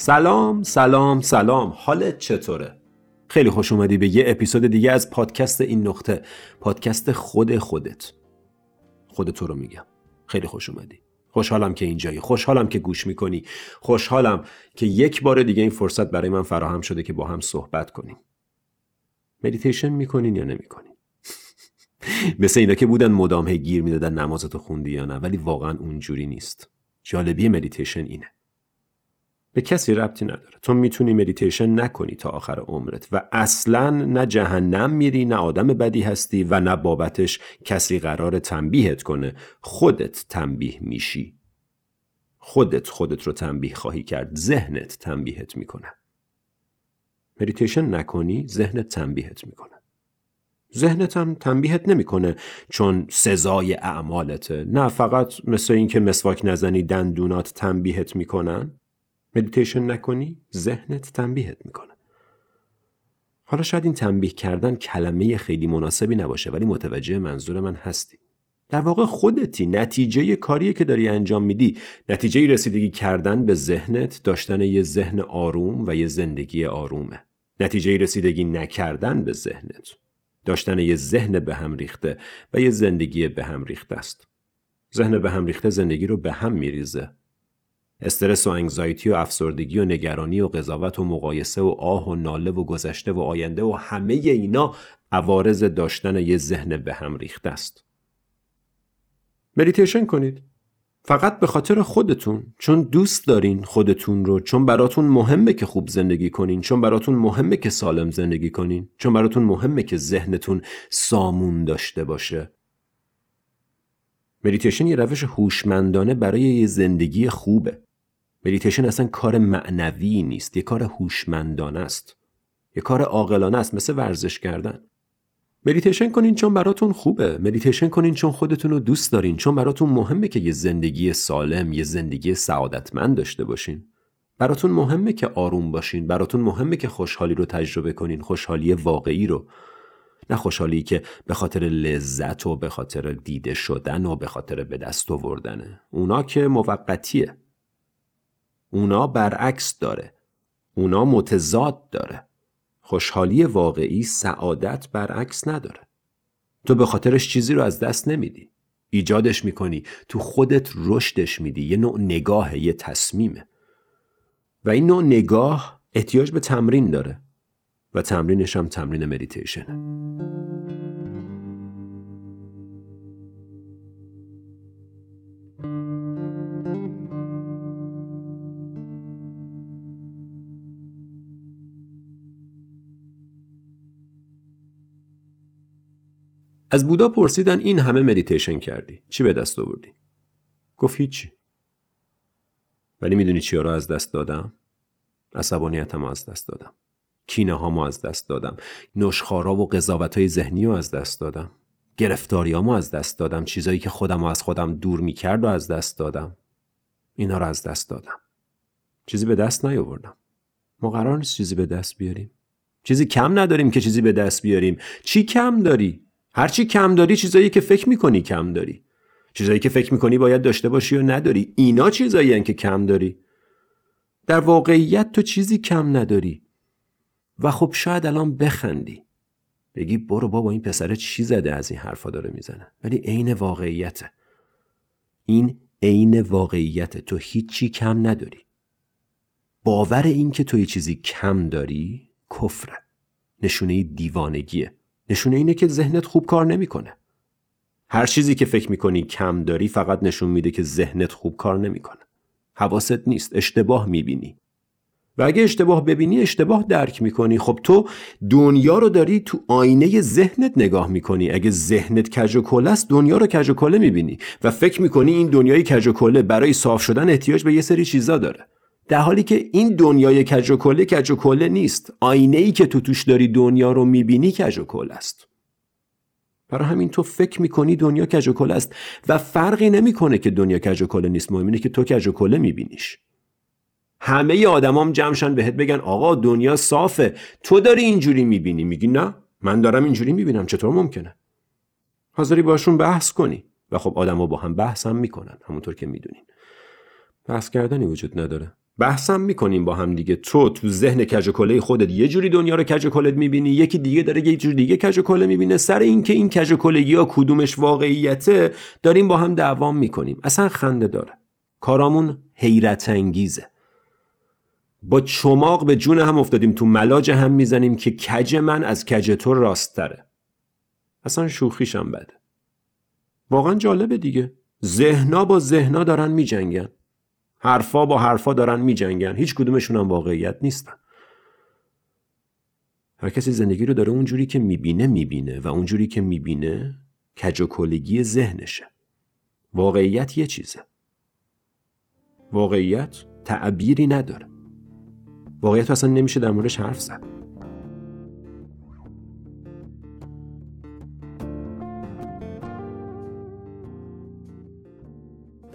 سلام سلام سلام. حالت چطوره؟ خیلی خوش اومدی به یه اپیزود دیگه از پادکست این نقطه پادکست خود خودت. خود تو رو میگم. خیلی خوش اومدی. خوشحالم که اینجایی. خوشحالم که گوش می‌کنی. خوشحالم که یک بار دیگه این فرصت برای من فراهم شده که با هم صحبت کنیم. مدیتیشن می‌کنین یا نمی‌کنین؟ مثل اینا که بودن مدام گیر می‌دادن نمازتو خوندی یا نه ولی واقعا اونجوری نیست. جالبی مدیتیشن اینه. به کسی ربطی نداره. تو می‌تونی مدیتیشن نکنی تا آخر عمرت و اصلا نه جهنم میری نه آدم بدی هستی و نه بابتش کسی قرار تنبیهت کنه. خودت تنبیه میشی. خودت خودت رو تنبیه خواهی کرد. ذهنت تنبیهت می‌کنه. مدیتیشن نکنی ذهنت تنبیهت می‌کنه. ذهنت هم تنبیهت نمی‌کنه چون سزای اعمالته. نه فقط مثل اینکه مسواک نزنی دندونات تنبیهت می‌کنن. مدیتیشن نکنی ذهنت تنبیهت می‌کنه. حالا شاید این تنبیه کردن کلمه خیلی مناسبی نباشه ولی متوجه منظور من هستی. در واقع خودتی نتیجه کاریه که داری انجام میدی. نتیجه رسیدگی کردن به ذهنت داشتن یه ذهن آروم و یه زندگی آرومه. نتیجه رسیدگی نکردن به ذهنت. داشتن یه ذهن به هم ریخته و یه زندگی به هم ریخته است. ذهن به هم ریخته زندگی رو به هم میریزه. استرس و انگزایتی و افسردگی و نگرانی و قضاوت و مقایسه و آه و ناله و گذشته و آینده و همه اینا عوارض داشتن یه ذهن به هم ریخته است. مدیتیشن کنید. فقط به خاطر خودتون چون دوست دارین خودتون رو چون براتون مهمه که خوب زندگی کنین چون براتون مهمه که سالم زندگی کنین چون براتون مهمه که ذهنتون سامون داشته باشه مدیتیشن یه روش هوشمندانه برای یه زندگی خوبه مدیتیشن اصلا کار معنوی نیست یه کار هوشمندانه است. یه کار عاقلانه است مثل ورزش کردن. مدیتیشن کنین چون براتون خوبه. مدیتیشن کنین چون خودتون رو دوست دارین چون براتون مهمه که یه زندگی سالم یه زندگی سعادتمند داشته باشین. براتون مهمه که آروم باشین براتون مهمه که خوشحالی رو تجربه کنین خوشحالی واقعی رو. نه خوشحالی که به خاطر لذت و به خاطر دیده شدن و به خاطر به دست آوردنه. اونا که موقتیه. اونا برعکس داره. اونا متضاد داره. خوشحالی واقعی سعادت برعکس نداره. تو به خاطرش چیزی رو از دست نمیدی. ایجادش می‌کنی. تو خودت رشدش میدی. یه نوع نگاه یه تصمیمه. و این نوع نگاه احتیاج به تمرین داره. و تمرینش هم تمرین مدیتیشنه. از بودا پرسیدن این همه مدیتیشن کردی. چی به دست آوردی؟ گفت هیچی. ولی می‌دونی چیا رو از دست دادم؟ عصبانیتم از دست دادم. کینه هامو از دست دادم. نشخارا و قضاوت های ذهنی رو از دست دادم. گرفتاریامو از دست دادم. چیزایی که خودم و از خودم دور می‌کرد و از دست دادم. اینا رو از دست دادم. چیزی به دست نیاوردم. ما قرار نیست چیزی به دست بیاریم. چیزی کم نداریم که چیزی به دست بیاریم. چی کم داری؟ هرچی کم داری چیزایی که فکر می‌کنی کم داری. چیزایی که فکر می‌کنی باید داشته باشی و نداری. اینا چیزایی که کم داری. در واقعیت تو چیزی کم نداری. و خب شاید الان بخندی. بگی برو بابا این پسره چی زده از این حرفا داره می‌زنه؟ ولی عین واقعیته. این عین واقعیت تو هیچی کم نداری. باور این که تو یه چیزی کم داری کفره. نشونه دیوانگیه. نشونه اینه که ذهنت خوب کار نمی‌کنه. هر چیزی که فکر می‌کنی کم داری فقط نشون میده که ذهنت خوب کار نمی‌کنه. حواست نیست اشتباه می‌بینی. و اگه اشتباه ببینی اشتباه درک می‌کنی خب تو دنیا رو داری تو آینه ذهنت نگاه می‌کنی اگه ذهنت کج و کله است دنیا رو کج و کله می‌بینی و فکر می‌کنی این دنیای کج و کله برای صاف شدن احتیاج به یه سری چیزا داره در حالی که این دنیای کج و کله کج کله نیست. آینه ای که تو توش داری دنیا رو می‌بینی کج و کل است. برای همین تو فکر می‌کنی دنیا کج و کله است و فرقی نمی‌کنه که دنیا کج کله نیست. مهم اینه که تو کج و کله میبینیش. همه آدمام جمعشن بهت بگن آقا دنیا صافه. تو داری اینجوری می‌بینی. میگی نه من دارم اینجوری می‌بینم. چطور ممکنه؟ حاضری باشون بحث کنی. و خب آدما با هم بحث هم می‌کنن. همونطور که می‌دونین. بحث کردنی وجود نداره. بحثم می‌کنیم با هم دیگه. تو تو ذهن کج کله خودت یه جوری دنیا رو کج می‌بینی یکی دیگه داره یه جوری دیگه کج کله می‌بینه. سر اینکه این کج کلگی یا کدومش واقعیته داریم با هم دعوام می‌کنیم. اصلا خنده داره. کارامون حیرت انگیزه با چماق به جون هم افتادیم. تو ملاج هم می‌زنیم که کج من از کج تو راست تره اصلا شوخیشم بده. واقعا جالبه دیگه. ذهنا با ذهنا دارن میجنگن. حرفا با حرفا دارن میجنگن. هیچ کدومشون هم واقعیت نیستن. هر کسی زندگی رو داره اونجوری که می‌بینه می‌بینه و اونجوری که می‌بینه کج و کلگی ذهنشه. واقعیت یه چیزه. واقعیت تعبیری نداره. واقعیت اصلا نمیشه در موردش حرف زد.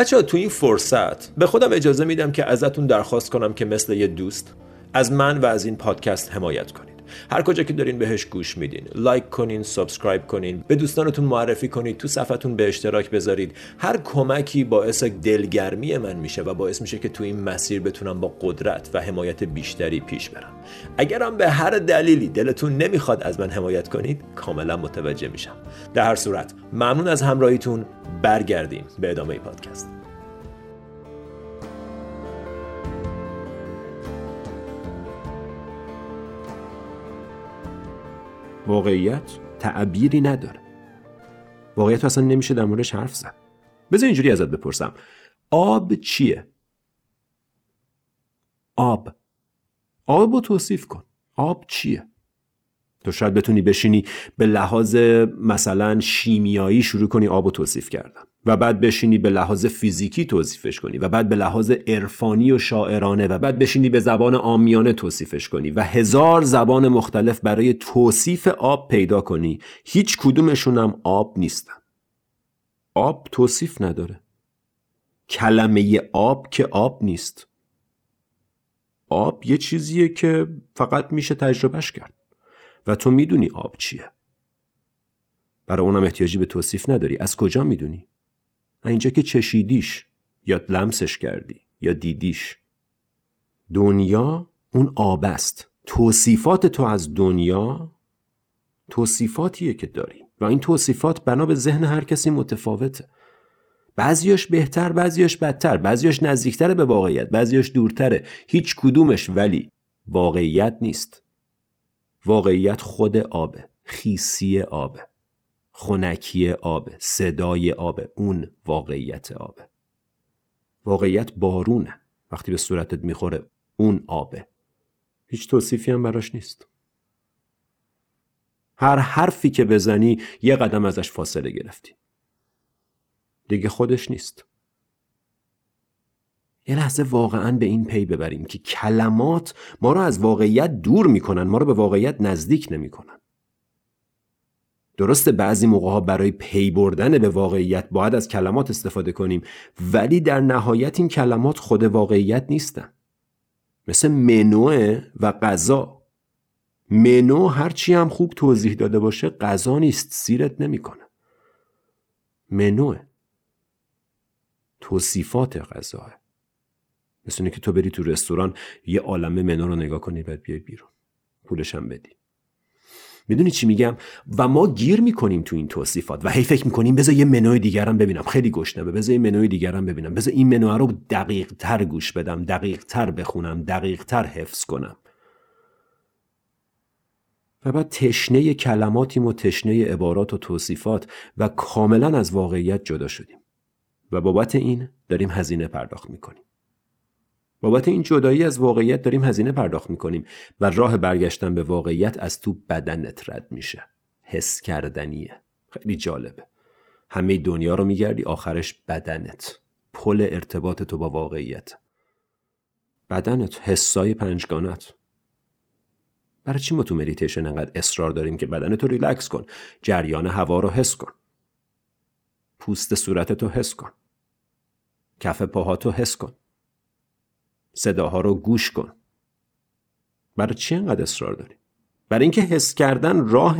بچه تو این فرصت به خودم اجازه میدم که ازتون درخواست کنم که مثل یه دوست از من و از این پادکست حمایت کنید. هر کجا که دارین بهش گوش میدین like کنین subscribe کنین به دوستانتون معرفی کنید تو صفحتون به اشتراک بذارید. هر کمکی باعث دلگرمی من میشه و باعث میشه که تو این مسیر بتونم با قدرت و حمایت بیشتری پیش برم. اگرم به هر دلیلی دلتون نمی‌خواد از من حمایت کنید کاملا متوجه میشم. در هر صورت ممنون از همراهیتون. برگردیم به ادامه پادکست. واقعیت تعبیری نداره. واقعیت اصلا نمیشه در موردش حرف زد. بذار اینجوری ازت بپرسم. آب چیه؟ آب. آب رو توصیف کن. آب چیه؟ تو شاید بتونی بشینی به لحاظ مثلا شیمیایی شروع کنی آب رو توصیف کردن و بعد بشینی به لحاظ فیزیکی توصیفش کنی و بعد به لحاظ عرفانی و شاعرانه و بعد بشینی به زبان آمیانه توصیفش کنی و هزار زبان مختلف برای توصیف آب پیدا کنی. هیچ کدومشون هم آب نیستن. آب توصیف نداره. کلمه آب که آب نیست. آب یه چیزیه که فقط میشه تجربهش کرد. و تو می‌دونی آب چیه. برای اونم احتیاجی به توصیف نداری. از کجا می‌دونی؟ اینجا که چشیدیش یا لمسش کردی یا دیدیش. دنیا اون آب است. توصیفات تو از دنیا توصیفاتیه که داری. و این توصیفات بنا به ذهن هر کسی متفاوته. بعضیاش بهتر بعضیاش بدتر بعضیاش نزدیکتره به واقعیت بعضیاش دورتره. هیچ کدومش ولی واقعیت نیست. واقعیت خود آبه خیسی آبه خونکی آبه صدای آبه اون واقعیت آبه واقعیت بارونه. وقتی به صورتت می‌خوره اون آبه. هیچ توصیفی هم براش نیست. هر حرفی که بزنی یه قدم ازش فاصله گرفتی. دیگه خودش نیست. یه لحظه واقعا به این پی ببریم که کلمات ما رو از واقعیت دور می‌کنن ما رو به واقعیت نزدیک نمی‌کنن. درسته بعضی موقع ها برای پی بردن به واقعیت باید از کلمات استفاده کنیم ولی در نهایت این کلمات خود واقعیت نیستن. مثل منوه و غذا. منو هرچی هم خوب توضیح داده باشه غذا نیست سیرت نمی‌کنه. منوه توصیفات غذاه مثل که تو بری تو رستوران یه عالم منو رو نگاه کنی بعد بیای بیرون. پولش هم بدی. می‌دونی چی میگم؟ و ما گیر می‌کنیم تو این توصیفات. و هی فکر می‌کنیم بذار یه منوی دیگرم ببینم. خیلی گشنمه بذار یه منوی دیگرم ببینم. بذار این منو رو دقیق تر گوش بدم دقیق تر بخونم دقیق تر حفظ کنم. و بعد تشنه کلماتیم و تشنه عبارات و توصیفات و کاملا از واقعیت جدا شدیم. و بابت این داریم هزینه پرداخت می‌کنیم. بابت این جدایی از واقعیت داریم هزینه پرداخت می‌کنیم و راه برگشتن به واقعیت از تو بدنت رد میشه. حس کردنیه. خیلی جالبه. همه دنیا رو میگردی آخرش بدنت. پل ارتباط تو با واقعیت. بدنت حسای پنجگانت. برای چی ما تو مدیتیشن انقدر اصرار داریم که بدنتو ریلکس کن؟ جریان هوا رو حس کن. پوست صورتتو حس کن. کف پاهاتو حس کن. صداها رو گوش کن. برای چی انقدر اصرار داریم برای اینکه حس کردن راه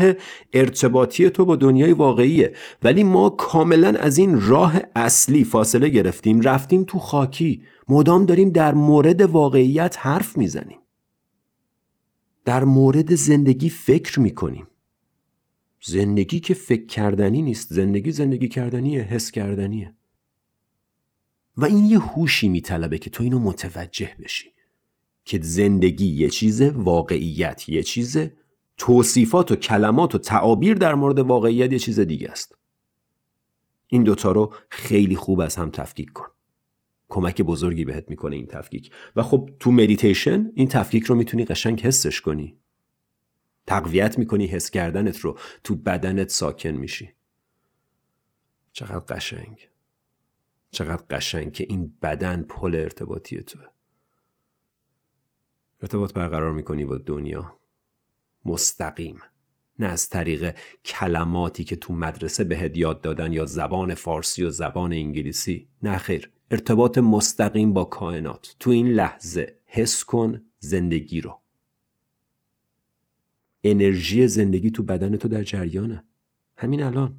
ارتباطی تو با دنیای واقعیه. ولی ما کاملا از این راه اصلی فاصله گرفتیم رفتیم تو خاکی. مدام داریم در مورد واقعیت حرف می‌زنیم. در مورد زندگی فکر می‌کنیم. زندگی که فکر کردنی نیست. زندگی زندگی کردنیه حس کردنیه. و این یه هوشی میطلبه که تو اینو متوجه بشی که زندگی یه چیز واقعیت یه چیز توصیفات و کلمات و تعابیر در مورد واقعیت یه چیز دیگه است. این دوتا رو خیلی خوب از هم تفکیک کن. کمک بزرگی بهت می‌کنه این تفکیک. و خب تو مدیتیشن این تفکیک رو می‌تونی قشنگ حسش کنی. تقویت می‌کنی حس کردنت رو. تو بدنت ساکن میشی. چقدر قشنگ. چقدر قشنگ که این بدن پل ارتباطی توه. ارتباط برقرار می‌کنی با دنیا. مستقیم. نه از طریق کلماتی که تو مدرسه بهت یاد دادن یا زبان فارسی و زبان انگلیسی. نه خیر. ارتباط مستقیم با کائنات. تو این لحظه حس کن زندگی رو. انرژی زندگی تو بدن تو در جریانه. همین الان.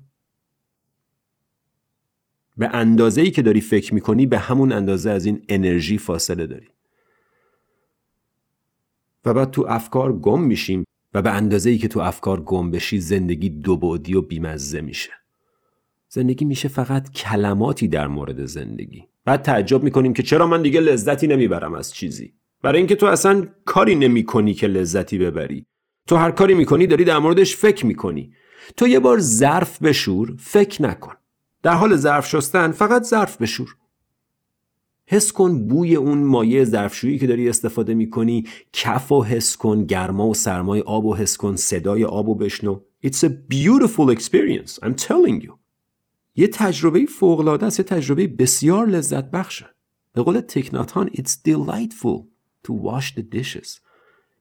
به اندازه ای که داری فکر می‌کنی به همون اندازه از این انرژی فاصله داری. و بعد تو افکار گم میشیم و به اندازه ای که تو افکار گم بشی زندگی دو بعدی و بیمزه میشه. زندگی میشه فقط کلماتی در مورد زندگی. بعد تعجب می‌کنیم که چرا من دیگه لذتی نمی‌برم از چیزی؟ برای اینکه تو اصلا کاری نمی‌کنی که لذتی ببری. تو هر کاری می‌کنی داری در موردش فکر می‌کنی. تو یه بار ظرف بشور فکر نکن. در حال ظرف شستن فقط ظرف بشور. حس کن بوی اون مایه ظرفشویی که داری استفاده می‌کنی. کف و حس کن گرما و سرمای آب و حس کن صدای آب و بشنو. It's a beautiful experience I'm telling you. یه تجربه فوقلاده است یه تجربه بسیار لذت بخشه به قول تکناتان It's delightful to wash the dishes.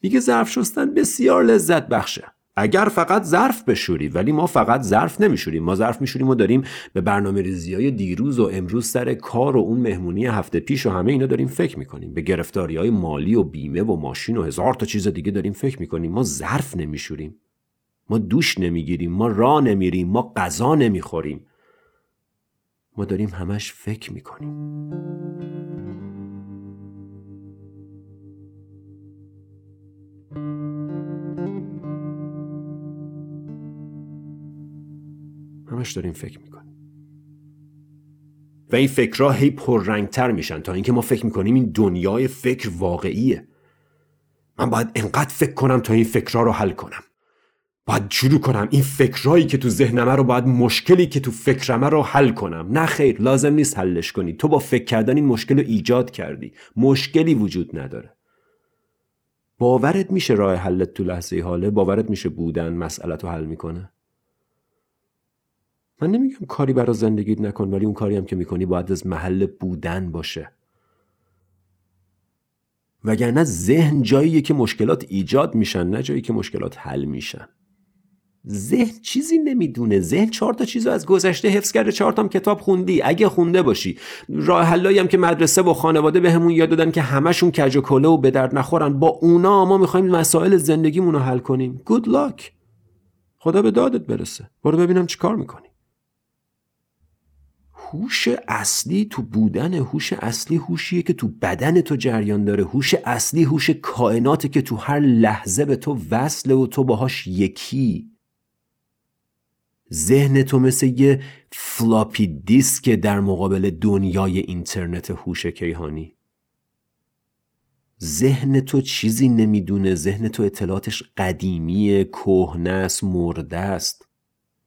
میگه ظرف شستن بسیار لذت بخشه اگر فقط ظرف بشوری ولی ما فقط ظرف نمیشوریم. ما ظرف میشوریم و داریم به برنامه ریزی های دیروز و امروز سر کار و اون مهمونی هفته پیش و همه اینا داریم فکر می‌کنیم. به گرفتاری های مالی و بیمه و ماشین و هزار تا چیز دیگه داریم فکر می‌کنیم. ما ظرف نمیشوریم. ما دوش نمی‌گیریم. ما راه نمیریم. ما غذا نمی‌خوریم. ما داریم همش فکر می‌کنیم. همش داریم فکر می‌کنیم. و این فکرها هی پررنگتر میشن. تا اینکه ما فکر می‌کنیم این دنیای فکر واقعیه. من باید انقدر فکر کنم تا این فکرها رو حل کنم. باید شروع کنم این فکرهایی که تو ذهنمه رو باید مشکلی که تو فکرمه رو حل کنم. نه خیر لازم نیست حلش کنی. تو با فکر کردن این مشکل رو ایجاد کردی. مشکلی وجود نداره. باورت میشه راه حلت تو لحظه حاله؟ باورت میشه بودن مسئلت رو حل می‌کنه؟ من نمیگم کاری برای زندگیت نکن ولی اون کاری هم که می‌کنی باید از محل بودن باشه. وگرنه ذهن جاییه که مشکلات ایجاد میشن نه جایی که مشکلات حل میشن. ذهن چیزی نمی‌دونه. ذهن چهار تا چیزو از گذشته حفظ کرده چهار تا کتاب خوندی. اگه خونده باشی راه حلایی هم که مدرسه و خانواده بهمون به یاد دادن که همشون کج و کله و به درد نخورن با اونا ما می‌خوایم مسائل زندگیمون رو حل کنیم. گود لاک خدا به دادت برسه. برو ببینم چیکار می‌کنی. هوش اصلی تو بودن هوش اصلی هوشیه که تو بدن تو جریان داره. هوش اصلی هوش کائناته که تو هر لحظه به تو وصله و تو باهاش یکی. ذهن تو مثل یه فلاپی دیسک در مقابل دنیای اینترنت هوش کیهانی. ذهن تو چیزی نمی‌دونه. ذهن تو اطلاعاتش قدیمیه کهنه است مرده است.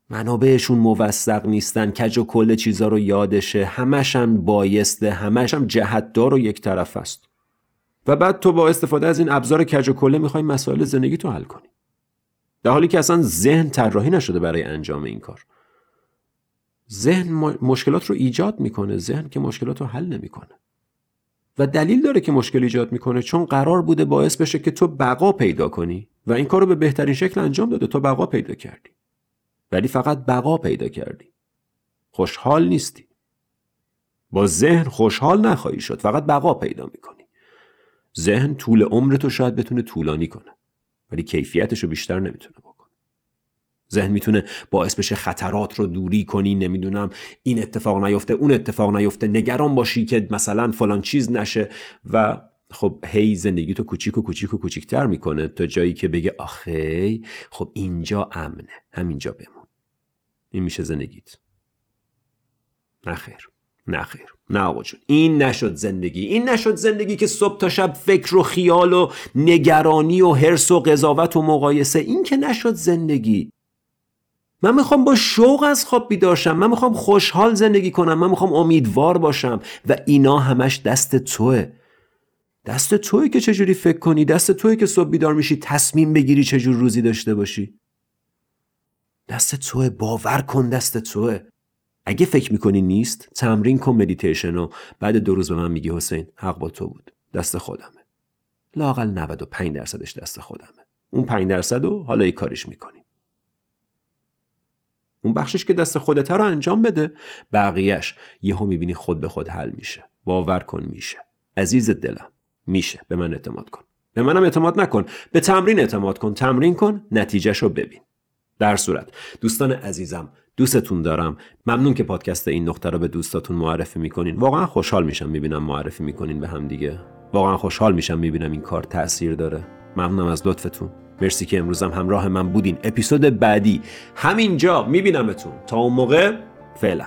منابعشون موثق نیستن کج و کل چیزا رو یادشه همش هم بایسته همش هم جهتدار و یک طرف است. و بعد تو با استفاده از این ابزار کج و کله می‌خوای مسائل زندگی تو حل کنی. در حالی که اصلا ذهن طراحی نشده برای انجام این کار. ذهن مشکلات رو ایجاد می‌کنه ذهن که مشکلات رو حل نمی‌کنه. و دلیل داره که مشکل ایجاد می‌کنه چون قرار بوده باعث بشه که تو بقا پیدا کنی و این کارو به بهترین شکل انجام داده تو بقا پیدا کردی. ولی فقط بقا پیدا کردی. خوشحال نیستی. با ذهن خوشحال نخواهی شد. فقط بقا پیدا می‌کنی. ذهن طول عمرتو شاید بتونه طولانی کنه ولی کیفیتش رو بیشتر نمی‌تونه بکنه. ذهن می‌تونه باعث بشه خطرات رو دوری کنی نمی‌دونم این اتفاق نیفته اون اتفاق نیفته نگران باشی که مثلا فلان چیز نشه و خب هی زندگی تو کوچیک و کوچیک و کوچیکتر می‌کنه تا جایی که بگه آخه خب اینجا امنه همینجا بمون. این میشه زندگیت. نخیر نخیر نه آقا جون این نشد زندگی. این نشد زندگی که صبح تا شب فکر و خیال و نگرانی و حرس و قضاوت و مقایسه. این که نشد زندگی. من می‌خوام با شوق از خواب بیدار من می‌خوام خوشحال زندگی کنم. من می‌خوام امیدوار باشم. و اینا همش دست توه. دست توی که چجوری فکر کنی؟ دست توی که صبح بیدار میشی تصمیم بگیری چجور روزی داشته باشی. دست توه باور کن دست توه. اگه فکر می‌کنی نیست تمرین کن مدیتیشن و بعد دو روز به من میگی حسین حق با تو بود. دست خودمه. لاقل 95 درصدش دست خودمه. اون 5 درصد رو حالا ای کارش می‌کنی اون بخشش که دست خودت رو انجام بده. بقیهش یهو می‌بینی خود به خود حل میشه. باور کن میشه. عزیز دلم میشه. به من اعتماد کن. به منم اعتماد نکن. به تمرین اعتماد کن. تمرین کن. نتیجهش رو ببین. در صورت. دوستان عزیزم دوستتون دارم. ممنون که پادکست این نقطه رو به دوستاتون معرفی می‌کنین. واقعا خوشحال میشم می‌بینم معرفی می‌کنین به هم دیگه. واقعا خوشحال میشم می‌بینم این کار تاثیر داره. ممنونم از لطفتون. مرسی که امروزم همراه من بودین. اپیزود بعدی. همینجا میبینمتون. تا اون موقع فعلا.